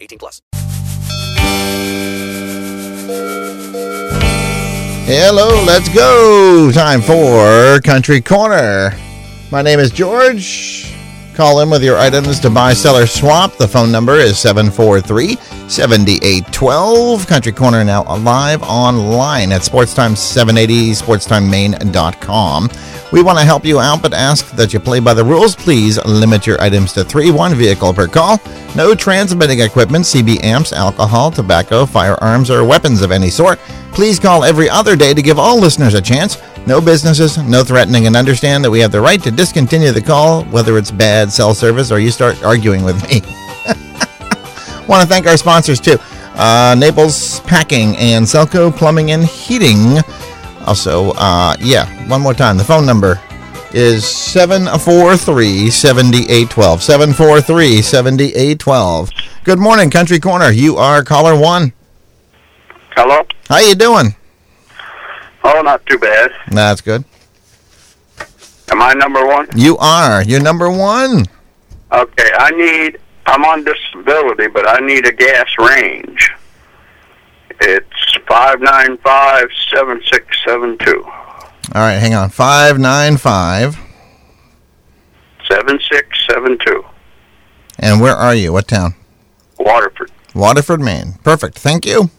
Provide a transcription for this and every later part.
18 plus. Hello, let's go. Time for Country Corner. My name is George. Call in with your items to buy, sell, or swap. The phone number is 743 7812. Country Corner now live online at SportsTime780, SportsTimeMaine.com. We want to help you out, but ask that you play by the rules. Please limit your items to three, one vehicle per call. No transmitting equipment, CB amps, alcohol, tobacco, firearms, or weapons of any sort. Please call every other day to give all listeners a chance. No businesses, no threatening, and understand that we have the right to discontinue the call, whether it's bad cell service or you start arguing with me. Want to thank our sponsors too uh, Naples Packing and Selco Plumbing and Heating. Also, uh, yeah, one more time. The phone number is 743 7812. 743 7812. Good morning, Country Corner. You are caller one. Hello? How you doing? Oh, not too bad. That's good. Am I number one? You are. You're number one. Okay, I need, I'm on disability, but I need a gas range. It's 595-7672. All right, hang on. 595. 7672. And where are you? What town? Waterford. Waterford, Maine. Perfect. Thank you.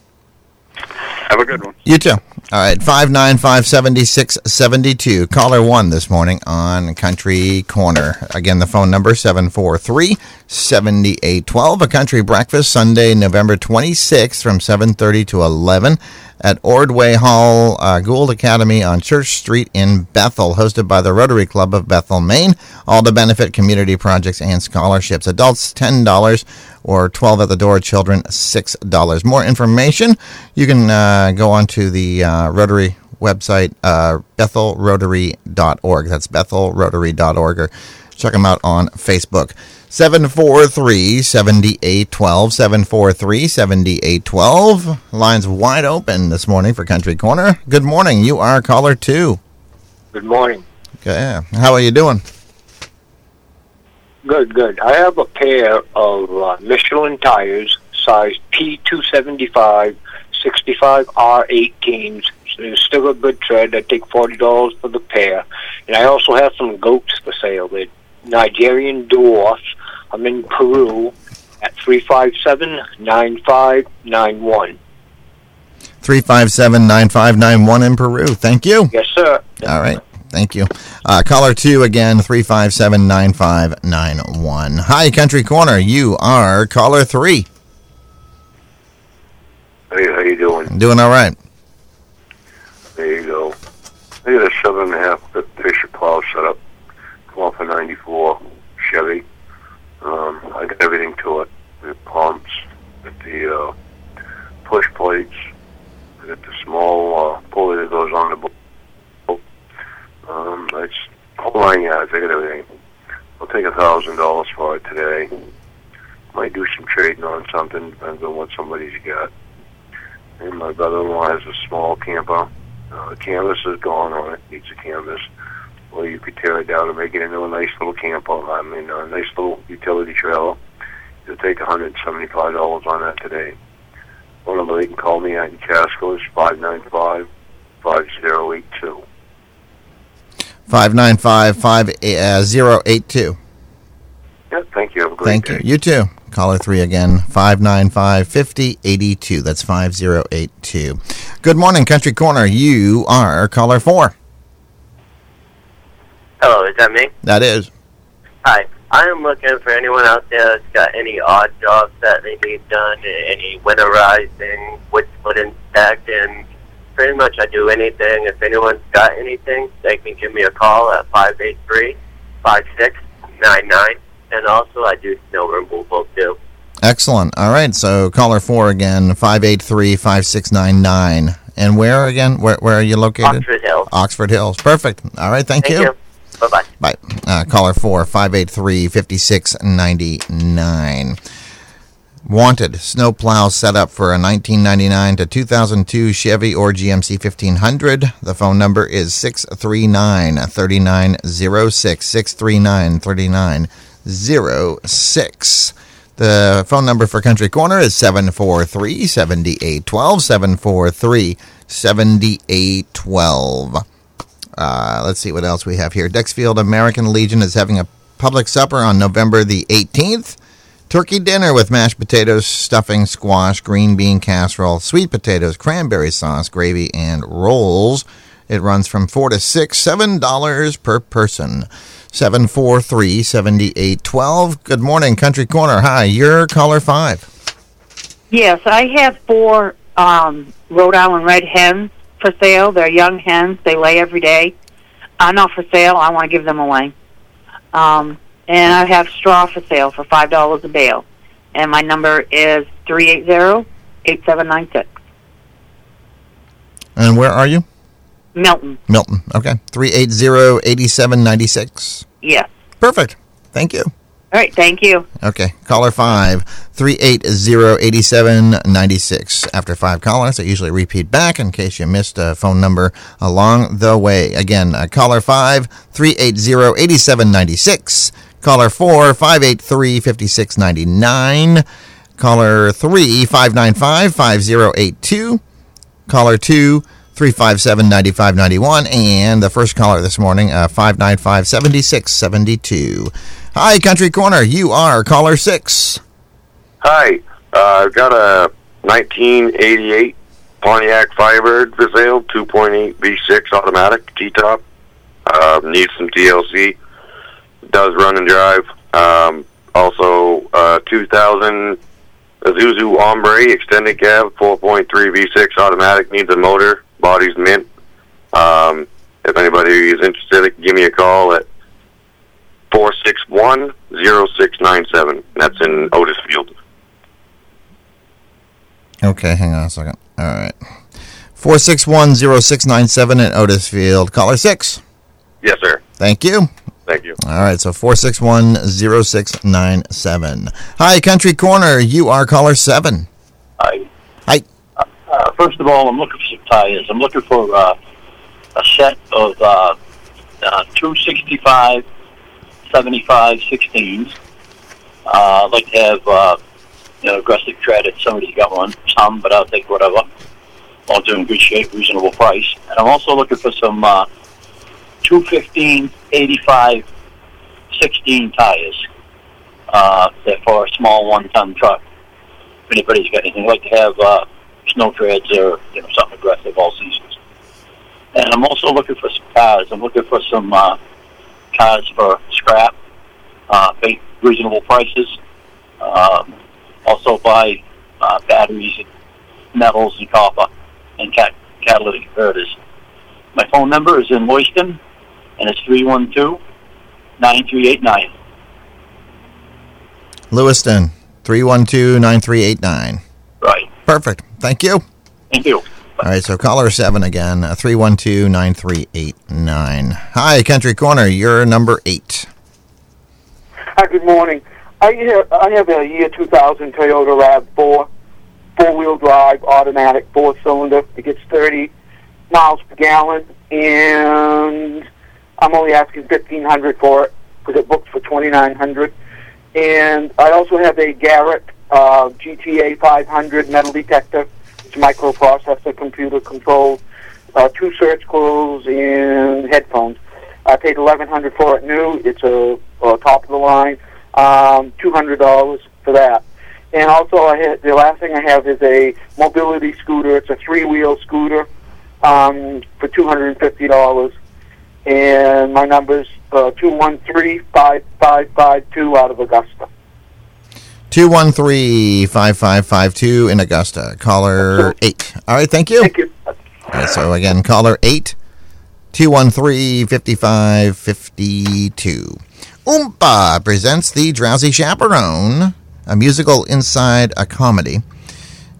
Have a good one. You too. All right, 595 7672. Caller one this morning on Country Corner. Again, the phone number 743 7812. A country breakfast Sunday, November 26th from 730 to 11 at Ordway Hall, uh, Gould Academy on Church Street in Bethel, hosted by the Rotary Club of Bethel, Maine. All to benefit community projects and scholarships. Adults $10 or 12 at the door, children $6. More information, you can uh, go on to the uh, Rotary website, uh, bethelrotary.org. That's bethelrotary.org, or check them out on Facebook. 743 7812. 743 7812. Lines wide open this morning for Country Corner. Good morning. You are caller two. Good morning. Okay. How are you doing? Good, good. I have a pair of uh, Michelin tires, size P275, 65R18s. So they're still a good tread. I take $40 for the pair. And I also have some goats for sale. They're Nigerian dwarfs. I'm in Peru at 357-9591. 357 9591 in Peru. Thank you. Yes, sir. All right. Thank you. Uh, caller two again, 357 9591. Hi, Country Corner. You are caller three. Hey, how you doing? Doing all right. There you go. I got a seven and a half foot Fisher plow set up. Off a 94 Chevy. Um, I got everything to it. The pumps, the uh, push plates, I got the small uh, pulley that goes on the boat. Um, it's whole nine yards. I got everything. I'll take a thousand dollars for it today. Might do some trading on something, depends on what somebody's got. And my brother-in-law has a small camper. Uh, the canvas is gone on it. Needs a canvas. Or you could tear it down and make it into a nice little camper. I mean, a nice little utility trailer. You'll take $175 on that today. One of them, they can call me at in Casco is 595-5082. 595 5082. Uh, yeah, thank you. Have a great Thank day. you. You too. Caller three again, 595 5082. That's 5082. Good morning, Country Corner. You are caller four. Hello, is that me? That is. Hi. I am looking for anyone out there that's got any odd jobs that they need done, any winterizing, wood splitting, stacking. Pretty much I do anything. If anyone's got anything, they can give me a call at 583-5699. And also I do snow removal too. Excellent. All right. So caller four again, 583-5699. And where again? Where, where are you located? Oxford Hills. Oxford Hills. Perfect. All right. Thank, Thank you. Bye bye. Bye. Uh, caller 4 583 5699. Wanted snowplow set up for a 1999 to 2002 Chevy or GMC 1500. The phone number is 639 3906. 639 3906. The phone number for Country Corner is 743 7812. 743 7812. Uh, let's see what else we have here. Dixfield American Legion is having a public supper on November the 18th. Turkey dinner with mashed potatoes, stuffing, squash, green bean casserole, sweet potatoes, cranberry sauce, gravy, and rolls. It runs from four to six, seven dollars per person. Seven four three seventy eight twelve. Good morning, Country Corner. Hi, you're caller five. Yes, I have four um, Rhode Island red hens for sale. They're young hens. They lay every day. I'm not for sale. I want to give them away. Um, and I have straw for sale for five dollars a bale. And my number is three eight zero eight seven nine six. And where are you? Milton. Milton. Okay. 380 8796. Yes. Perfect. Thank you. All right. Thank you. Okay, caller five, 380-8796. After five callers, I usually repeat back in case you missed a phone number along the way. Again, uh, caller five, 380-8796. Caller four, 583-5699. Caller three, 595-5082. Caller two, 357-9591. And the first caller this morning, uh, 595-7672. Hi, Country Corner. You are caller six. Hi, uh, I've got a 1988 Pontiac Firebird for sale, 2.8 V6 automatic T-top. Uh, needs some TLC. Does run and drive. Um, also, uh, 2000 Isuzu Hombre extended cab, 4.3 V6 automatic. Needs a motor. Body's mint. Um, if anybody is interested, give me a call at 461-0697. That's in Otisfield. Okay, hang on a second. All right. 4610697 in Otisfield. Caller 6. Yes, sir. Thank you. Thank you. All right, so 4610697. Hi, Country Corner. You are caller 7. Hi. Hi. Uh, first of all, I'm looking for some tires. I'm looking for uh, a set of uh, uh, 265, 75, 16s. Uh, I'd like to have uh, you know, aggressive tread if somebody's got one. Some, but I'll take whatever. All do in good shape, reasonable price. And I'm also looking for some uh, 215, 85, 16 tires. Uh, they're for a small one-ton truck. If anybody's got anything, I'd like to have uh, snow treads or you know something aggressive all seasons. And I'm also looking for some cars. I'm looking for some uh, cars for scrap, uh, pay reasonable prices. Um, also buy uh, batteries, metals, and copper, and cat- catalytic converters. My phone number is in Lewiston, and it's 312-9389. Lewiston, 312-9389. Right. Perfect. Thank you. Thank you. All right, so caller 7 again, uh, 312-9389. Hi, Country Corner. You're number 8. Hi, good morning. I have, I have a year 2000 Toyota RAV4, four-wheel drive, automatic, four-cylinder. It gets 30 miles per gallon, and I'm only asking 1500 for it because it books for 2900 And I also have a Garrett uh, GTA 500 metal detector. It's microprocessor, computer controlled, uh, two search clothes, and headphones. I paid 1100 for it new. It's a, a top of the line um, two hundred dollars for that. And also, I had, the last thing I have is a mobility scooter. It's a three wheel scooter um, for two hundred and fifty dollars. And my number's uh, two one three five five five two out of Augusta. 213-5552 in Augusta. Caller 8. All right, thank you. Thank you. Right, so again, caller 8, 213-5552. Oompa presents the Drowsy Chaperone. a musical inside a comedy.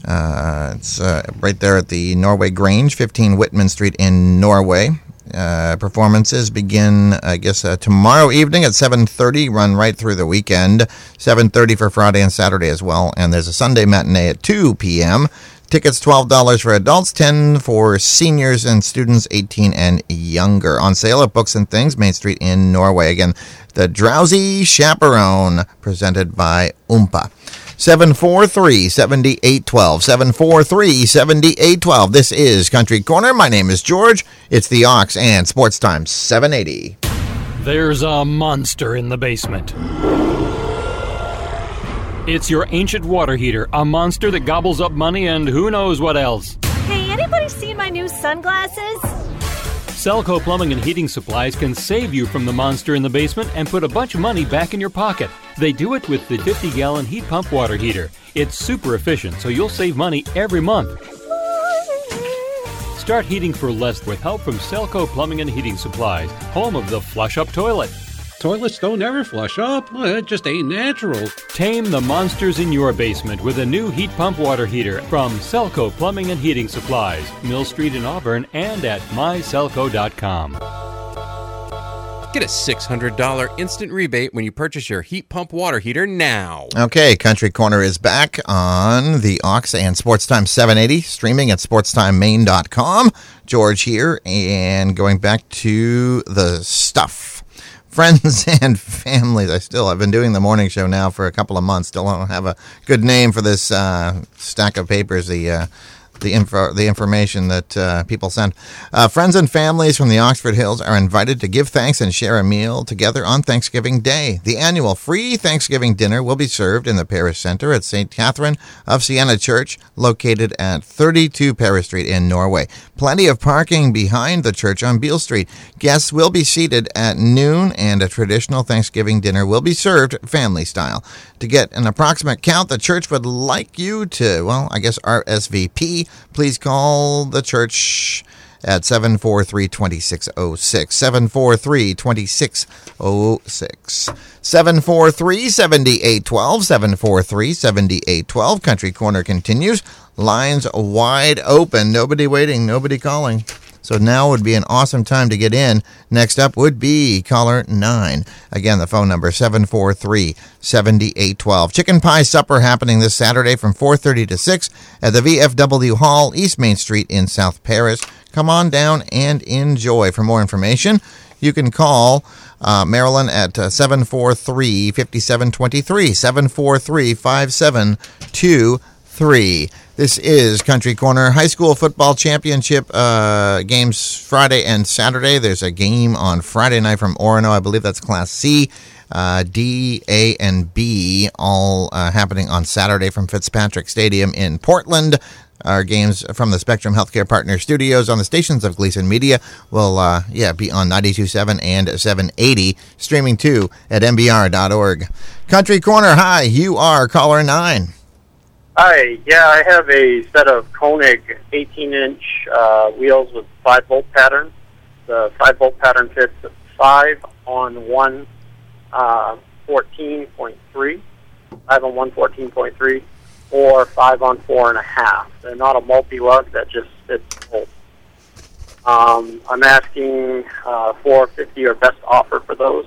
Uh, it's uh, right there at the Norway Grange, 15 Whitman Street in Norway. Uh, performances begin, I guess, uh, tomorrow evening at 7:30. Run right through the weekend. 7:30 for Friday and Saturday as well. And there's a Sunday matinee at 2 p.m. Tickets $12 for adults, 10 for seniors and students 18 and younger. On sale at Books and Things, Main Street in Norway. Again, The Drowsy Chaperone, presented by Oompa. 743 7812. 743 7812. This is Country Corner. My name is George. It's the Ox and Sports Time 780. There's a monster in the basement. It's your ancient water heater, a monster that gobbles up money and who knows what else. Hey, anybody seen my new sunglasses? Selco Plumbing and Heating Supplies can save you from the monster in the basement and put a bunch of money back in your pocket. They do it with the 50 gallon heat pump water heater. It's super efficient, so you'll save money every month. Start heating for less with help from Selco Plumbing and Heating Supplies, home of the flush up toilet. Toilets don't ever flush oh, up. It just ain't natural. Tame the monsters in your basement with a new heat pump water heater from Selco Plumbing and Heating Supplies, Mill Street in Auburn, and at myselco.com. Get a $600 instant rebate when you purchase your heat pump water heater now. Okay, Country Corner is back on the Ox and Sports Time 780, streaming at sportstimemaine.com. George here, and going back to the stuff. Friends and families. I still, I've been doing the morning show now for a couple of months. Still don't have a good name for this uh, stack of papers. The uh, the info, the information that uh, people send. Uh, friends and families from the Oxford Hills are invited to give thanks and share a meal together on Thanksgiving Day. The annual free Thanksgiving dinner will be served in the Parish Center at St. Catherine of Siena Church, located at 32 Paris Street in Norway. Plenty of parking behind the church on Beale Street. Guests will be seated at noon, and a traditional Thanksgiving dinner will be served family style. To get an approximate count, the church would like you to, well, I guess RSVP please call the church at 743 2606. 743 2606. 743 7812. 743 7812. Country Corner continues. Lines wide open. Nobody waiting, nobody calling. So now would be an awesome time to get in. Next up would be caller 9. Again, the phone number 743-7812. Chicken pie supper happening this Saturday from 4:30 to 6 at the VFW Hall, East Main Street in South Paris. Come on down and enjoy. For more information, you can call uh, Marilyn at uh, 743 5723. 743 5723. This is Country Corner High School Football Championship uh, games Friday and Saturday. There's a game on Friday night from Orono. I believe that's Class C. Uh, D, A, and B all uh, happening on Saturday from Fitzpatrick Stadium in Portland. Our games from the Spectrum Healthcare Partner Studios on the stations of Gleason Media will, uh, yeah, be on 92.7 and 780, streaming too at mbr.org. Country Corner, hi, you are caller 9. Hi, yeah, I have a set of Koenig 18-inch uh, wheels with 5-bolt pattern. The 5-bolt pattern fits 5 on 1 uh, 14.3, 5 on 1 14.3, or 5 on 4.5. They're not a multi-lug that just fits both. Um, I'm asking uh, 450 or best offer for those,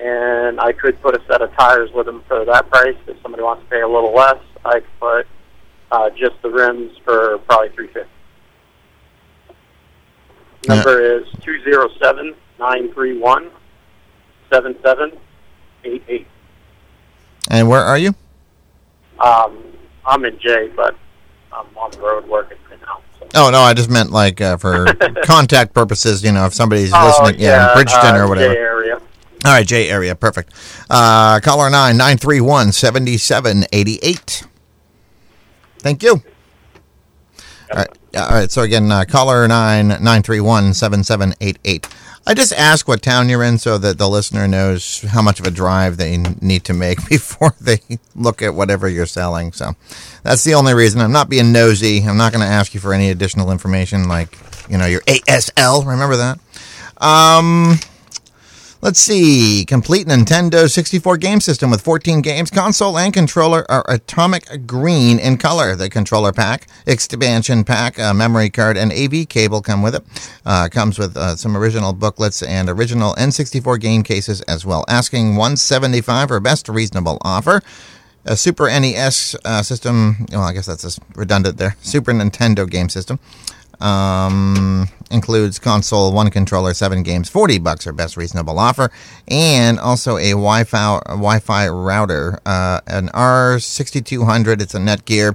and I could put a set of tires with them for that price if somebody wants to pay a little less. I could put uh, just the rims for probably three fifty. Number is two zero seven nine three one seven seven eight eight. And where are you? Um, I'm in Jay, but I'm on the road working right now. Oh, no, I just meant like uh, for contact purposes, you know, if somebody's Oh, listening, yeah, yeah, in Bridgton uh, or whatever. Area. All right, Jay area, perfect. Uh, caller 9 931 7788. Thank you. All right, all right so again, uh, caller 9 931 7788. I just ask what town you're in so that the listener knows how much of a drive they need to make before they look at whatever you're selling. So that's the only reason. I'm not being nosy. I'm not going to ask you for any additional information like, you know, your ASL. Remember that? Um, Let's see. Complete Nintendo 64 game system with 14 games. Console and controller are atomic green in color. The controller pack, expansion pack, memory card, and AV cable come with it. Uh, comes with uh, some original booklets and original N64 game cases as well. Asking 175 for best reasonable offer. A Super NES uh, system. Well, I guess that's redundant there. Super Nintendo game system. Um, includes console, one controller, seven games, forty bucks or best reasonable offer, and also a Wi-Fi Wi-Fi router, uh, an R6200. It's a Netgear,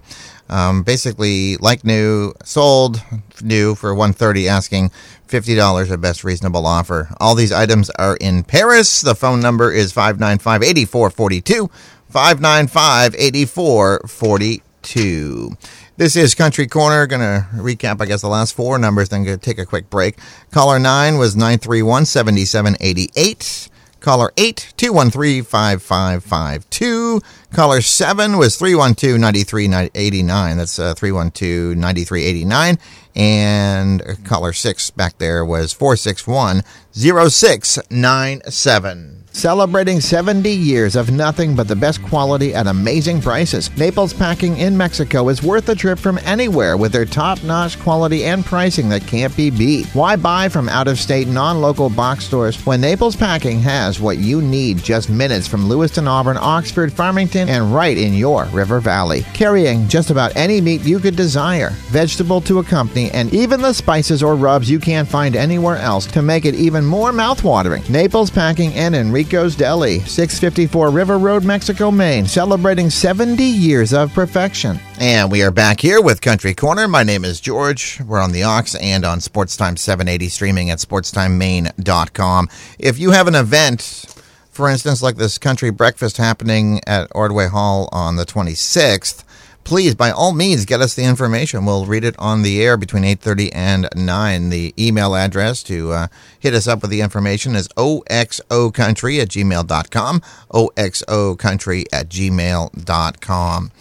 um, basically like new, sold new for 130, asking fifty dollars or best reasonable offer. All these items are in Paris. The phone number is 595 8442 595 8442. This is Country Corner. Going to recap, I guess, the last four numbers, then going to take a quick break. Caller 9 was 931 7788. Caller 8, 213 5552. Caller 7 was 312 9389. That's uh, 312 9389. And caller 6 back there was 461 0697. Celebrating 70 years of nothing but the best quality at amazing prices. Naples Packing in Mexico is worth a trip from anywhere with their top notch quality and pricing that can't be beat. Why buy from out of state, non local box stores when Naples Packing has what you need just minutes from Lewiston, Auburn, Oxford, Farmington, and right in your River Valley? Carrying just about any meat you could desire, vegetable to accompany, and even the spices or rubs you can't find anywhere else to make it even more mouthwatering. Naples Packing and Enrico's Deli, 654 River Road, Mexico, Maine, celebrating 70 years of perfection. And we are back here with Country Corner. My name is George. We're on the Ox and on Sportstime 780, streaming at sportstimemaine.com. If you have an event, for instance, like this country breakfast happening at Ordway Hall on the 26th, please by all means get us the information we'll read it on the air between 8.30 and 9 the email address to uh, hit us up with the information is oxocountry at gmail.com oxocountry at gmail.com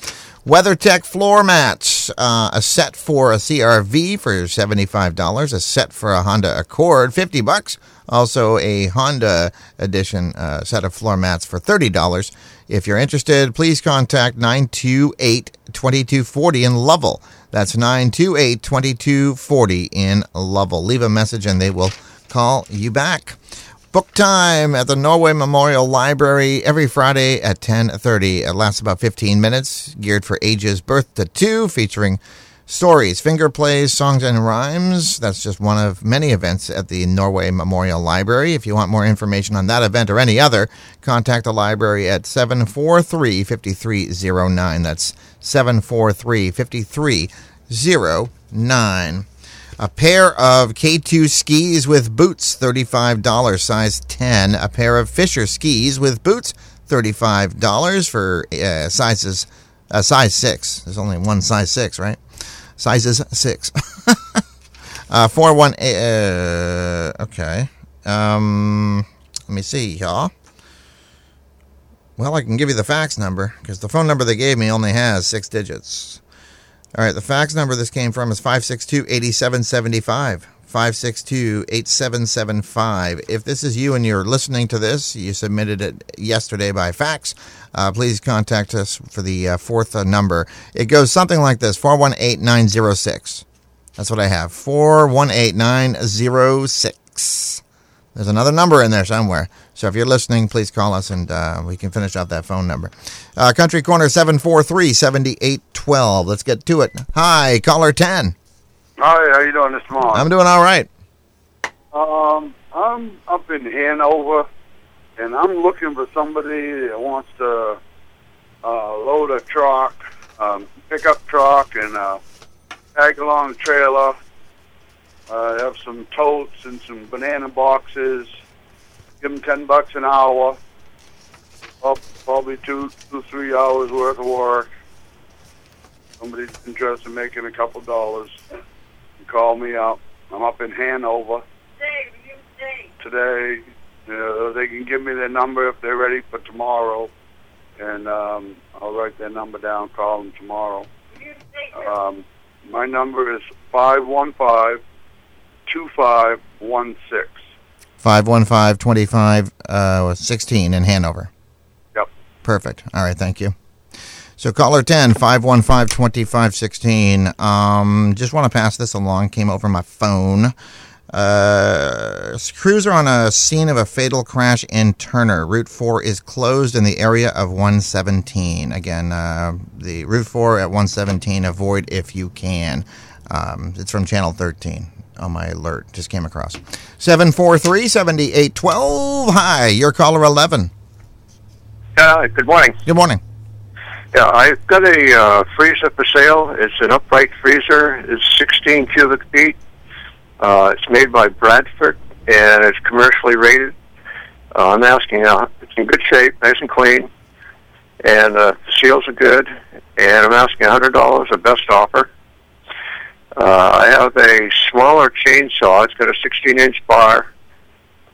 WeatherTech floor mats, uh, a set for a CRV for $75, a set for a Honda Accord, 50 bucks. Also a Honda edition uh, set of floor mats for $30. If you're interested, please contact 928-2240 in Lovell. That's 928-2240 in Lovell. Leave a message and they will call you back. Book time at the Norway Memorial Library every Friday at 10:30. It lasts about 15 minutes, geared for ages birth to 2, featuring stories, finger plays, songs and rhymes. That's just one of many events at the Norway Memorial Library. If you want more information on that event or any other, contact the library at 743-5309. That's 743-5309. A pair of K2 skis with boots, $35, size 10. A pair of Fischer skis with boots, $35 for uh, sizes uh, size 6. There's only one size 6, right? Sizes 6. uh, 418 uh, okay. Um, let me see, y'all. Well, I can give you the fax number because the phone number they gave me only has six digits. All right, the fax number this came from is 562 8775. 562 8775. If this is you and you're listening to this, you submitted it yesterday by fax, uh, please contact us for the uh, fourth uh, number. It goes something like this 418 906. That's what I have 418 906. There's another number in there somewhere. So if you're listening, please call us and uh, we can finish out that phone number. Uh, Country Corner 743 7812. Let's get to it. Hi, caller 10. Hi, how you doing this morning? I'm doing all right. Um, I'm up in Hanover, and I'm looking for somebody that wants to uh, load a truck, um, pickup truck, and uh, tag along trailer. Uh, have some totes and some banana boxes. Give them ten bucks an hour. Up probably two, two, three hours worth of work. Somebody's interested in making a couple dollars. You call me up. I'm up in Hanover today. Uh, they can give me their number if they're ready for tomorrow, and um, I'll write their number down. Call them tomorrow. Um, my number is five one five two five one six. 515 25 uh, 16 in Hanover. Yep. Perfect. All right, thank you. So caller 10, 515 2516. Um, just want to pass this along. Came over my phone. Uh, crews are on a scene of a fatal crash in Turner. Route 4 is closed in the area of 117. Again, uh, the Route 4 at 117. Avoid if you can. Um, it's from Channel 13 on my alert. Just came across. 743 7812. Hi, you're caller 11. Yeah, good morning. Good morning. Yeah, I've got a uh, freezer for sale. It's an upright freezer. It's 16 cubic feet. Uh, it's made by Bradford, and it's commercially rated. Uh, I'm asking, uh, it's in good shape, nice and clean, and uh, the seals are good, and I'm asking $100, a best offer. Uh, I have a smaller chainsaw. It's got a 16-inch bar.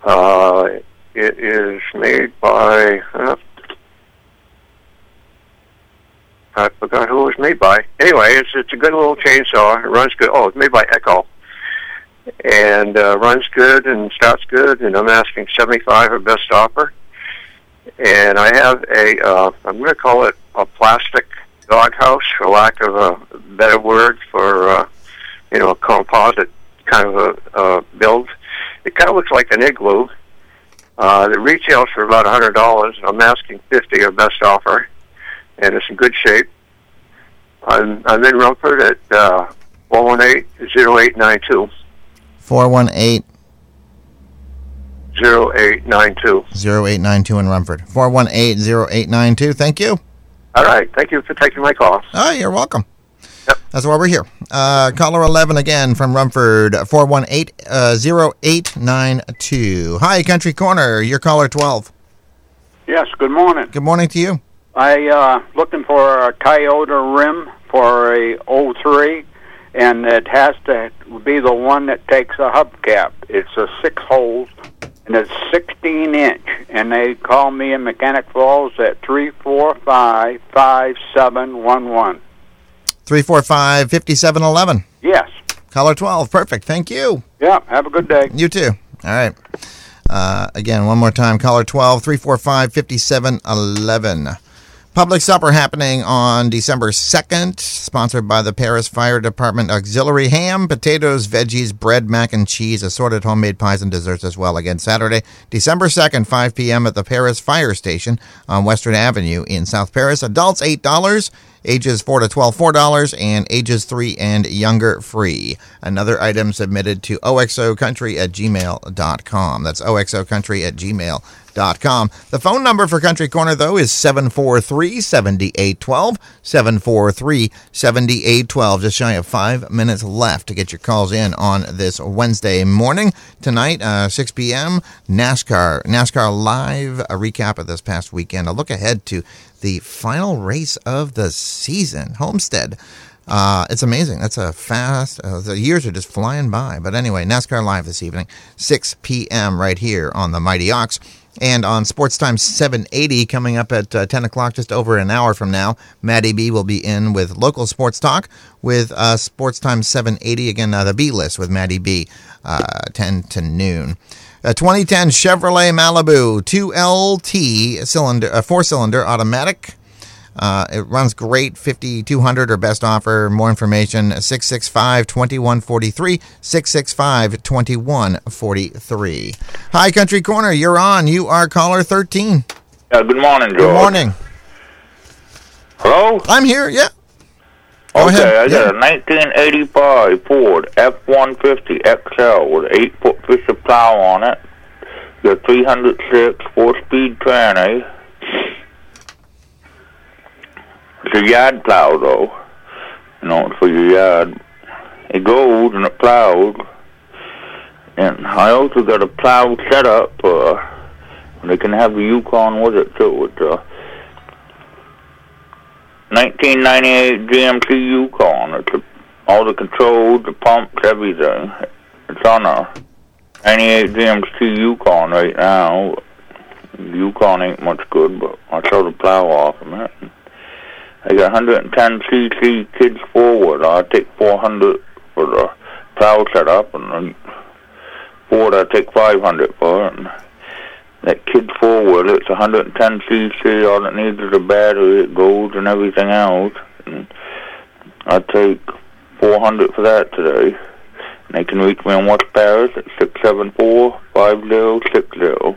Uh, it is made by... Uh, I forgot who it was made by. Anyway, it's it's a good little chainsaw. It runs good. Oh, it's made by Echo, and uh, runs good and starts good. And I'm asking 75 or best offer. And I have a uh, I'm going to call it a plastic doghouse, for lack of a better word, for uh, you know a composite kind of a uh, build. It kind of looks like an igloo. Uh, it retails for about a hundred dollars, I'm asking fifty or best offer and it's in good shape. I'm, I'm in Rumford at uh, 418-0892. 418 0892. 0892 in Rumford. 418 0892. Thank you. All right. Thank you for taking my call. Oh, you're welcome. That's why we're here. Uh, caller 11 again from Rumford, 418 uh, 0892. Hi, Country Corner. You're caller 12. Yes, good morning. Good morning to you. I uh looking for a Toyota rim for a 03 and it has to be the one that takes a hubcap. It's a six holes and it's 16 inch and they call me in Mechanic Falls at 345 5711. 345 5711. Yes. Caller 12. Perfect. Thank you. Yeah, have a good day. You too. All right. Uh, again, one more time. Caller 12 345 5711. Public supper happening on December 2nd, sponsored by the Paris Fire Department Auxiliary Ham, potatoes, veggies, bread, mac and cheese, assorted homemade pies and desserts as well. Again, Saturday, December 2nd, 5 p.m. at the Paris Fire Station on Western Avenue in South Paris. Adults, $8. Ages 4 to 12, $4, and ages 3 and younger free. Another item submitted to oxocountry at gmail.com. That's oxocountry at gmail.com. The phone number for Country Corner, though, is 743 7812. 743 7812. Just shy of five minutes left to get your calls in on this Wednesday morning. Tonight, uh, 6 p.m., NASCAR. NASCAR Live, a recap of this past weekend. A look ahead to the final race of the season, Homestead. Uh, it's amazing. That's a fast. Uh, the years are just flying by. But anyway, NASCAR live this evening, 6 p.m. right here on the Mighty Ox. And on Sports Time 780, coming up at uh, 10 o'clock, just over an hour from now, Maddie B will be in with local sports talk with uh, Sports Time 780. Again, uh, the B list with Maddie B, uh, 10 to noon. A 2010 Chevrolet Malibu 2LT cylinder, uh, four cylinder automatic. Uh, it runs great, 5200 or best offer. More information 665 2143. 665 2143. Hi, Country Corner. You're on. You are caller 13. Uh, good morning, George. Good morning. Hello? I'm here, yeah. Go okay, ahead. I got a 1985 Ford F-150 XL with 8-foot Fisher plow on it. the 306 four-speed tranny. It's a yard plow, though. You know, for your yard. It goes and it plows. And I also got a plow setup. Uh, they can have a Yukon with it, too. It's a 1998 GMC Yukon. It's a, all the controls, the pumps, everything. It's on a 98 GMC Yukon right now. Yukon ain't much good, but I saw the plow off of it. I got 110cc kids forward. I'll take 400 for the plow setup and then Ford I take 500 for. And that kid four-wheeler, it's 110 cc. All it needs is a battery. It goes and everything else. And I take 400 for that today. And they can reach me in West Paris at 674-5060.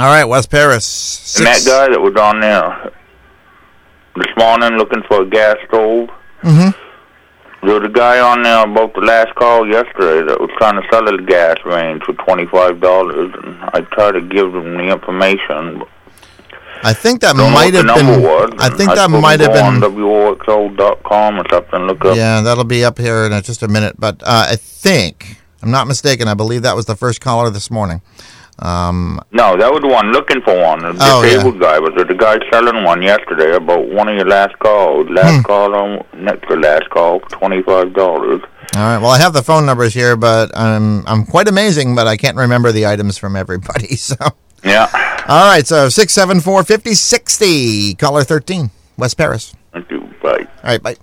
All right, West Paris. And that guy that was on there this morning looking for a gas stove, Mm-hmm. there was a guy on there about the last call yesterday that was trying to sell a gas range for $25, and I tried to give him the information. but I think that might have been. was, I think that might have been. WOXO.com or something, look up. Yeah, that'll be up here in just a minute. But uh, I think I'm not mistaken. I believe that was the first caller this morning. Um, No, that was the one looking for one. The Oh, yeah. disabled guy was. The guy selling one yesterday about one of your last calls. Hmm. Last call on next to last call, twenty five dollars. all right. Well, I have the phone numbers here, but I'm I'm quite amazing, but I can't remember the items from everybody. So. Yeah. All right. So six seven four fifty sixty. Caller thirteen. West Paris. Thank you. Bye. All right. Bye.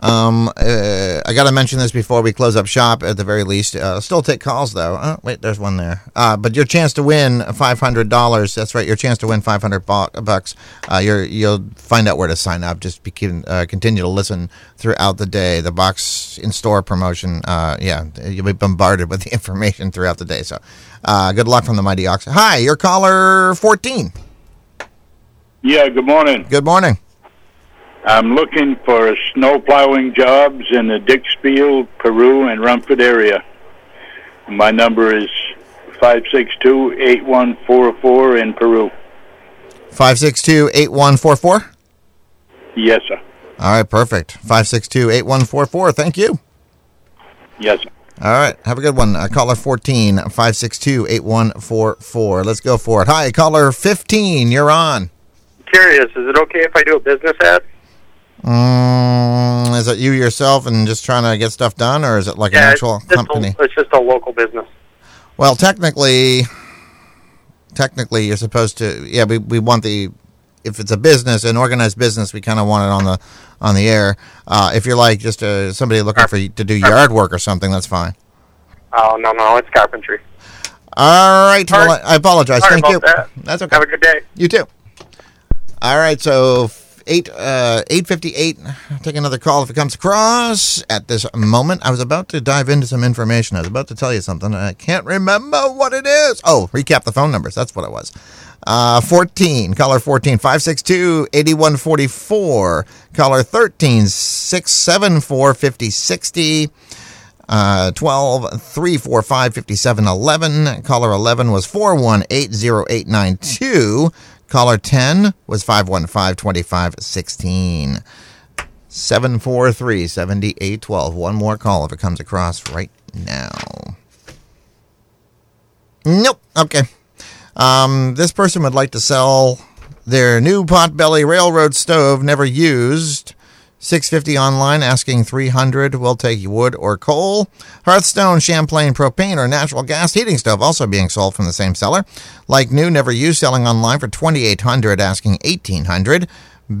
Um, uh, I got to mention this before we close up shop. At the very least, uh, still take calls though. Oh, wait, there's one there. Uh, but your chance to win five hundred dollars. That's right. Your chance to win five hundred bucks. Uh, you're you'll find out where to sign up. Just be, uh, continue to listen throughout the day. The box in store promotion. Uh, yeah, you'll be bombarded with the information throughout the day. So, uh, good luck from the Mighty Ox. Hi, you're caller fourteen. Yeah, good morning. Good morning. I'm looking for snow plowing jobs in the Dixfield, Peru, and Rumford area. My number is 562-8144 in Peru. 562-8144? Yes, sir. All right, perfect. 562-8144. Thank you. Yes, sir. All right. Have a good one. Uh, caller 14, 562-8144. Let's go for it. Hi, caller 15. You're on. Curious, is it okay if I do a business ad? Mm, is it you yourself and just trying to get stuff done, or is it like an actual it's company? A, it's just a local business. Well, technically, technically, you're supposed to. Yeah, we, we want the if it's a business, an organized business, we kind of want it on the on the air. Uh, if you're like just uh somebody looking for to do yard work or something, that's fine. Oh no, no, it's carpentry. All right. Well, I, I apologize. Sorry Thank you. that. That's okay. Have a good day. You too. All right. So eight uh, eight fifty eight. Take another call if it comes across at this moment. I was about to dive into some information. I was about to tell you something. I can't remember what it is. Oh, recap the phone numbers. That's what it was. Uh, 14, caller 14, 562 8144. Caller 13, 674 5060. Uh, 12 345 5711. Caller 11 was 4180892. Caller 10 was 515 2516. 743 7812. One more call if it comes across right now. Nope. Okay. Um, this person would like to sell their new potbelly railroad stove, never used. 650 online, asking 300. We'll take wood or coal. Hearthstone, Champlain propane or natural gas heating stove, also being sold from the same seller. Like new, never used, selling online for 2800, asking 1800.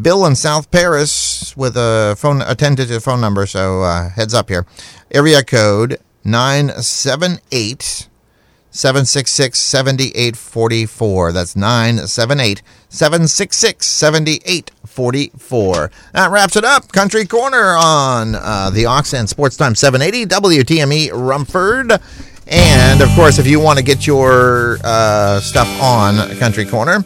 Bill in South Paris with a phone, a 10 digit phone number, so uh, heads up here. Area code 978 766 7844. That's 978 766 7844. That wraps it up. Country Corner on uh, the Ox and Sports Time 780 WTME Rumford. And of course, if you want to get your uh, stuff on Country Corner,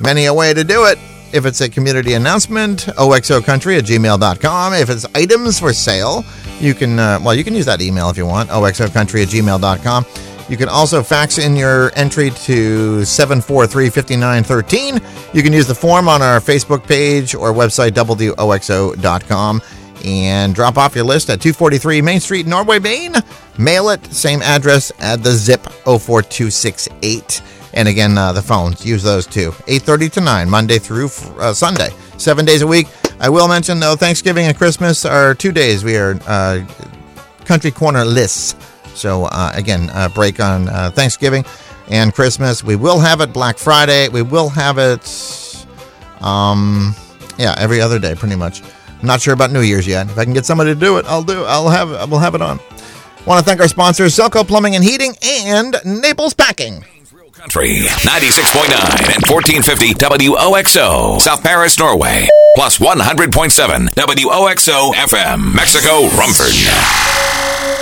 many a way to do it. If it's a community announcement, oxocountry at gmail.com. If it's items for sale, you can, uh, well, you can use that email if you want, oxocountry at gmail.com. You can also fax in your entry to 743 5913. You can use the form on our Facebook page or website, woxo.com, and drop off your list at 243 Main Street, Norway, Maine. Mail it, same address at the zip 04268. And again, uh, the phones, use those too. 8.30 to 9, Monday through uh, Sunday, seven days a week. I will mention, though, Thanksgiving and Christmas are two days. We are uh, Country Corner lists. So, uh, again, uh, break on uh, Thanksgiving and Christmas. We will have it Black Friday. We will have it, um, yeah, every other day, pretty much. I'm not sure about New Year's yet. If I can get somebody to do it, I'll do. I'll have. We'll have it on. Want to thank our sponsors, Selco Plumbing and Heating and Naples Packing. Country 96.9 and 1450 WOXO, South Paris, Norway. Plus 100.7 WOXO FM, Mexico, Rumford.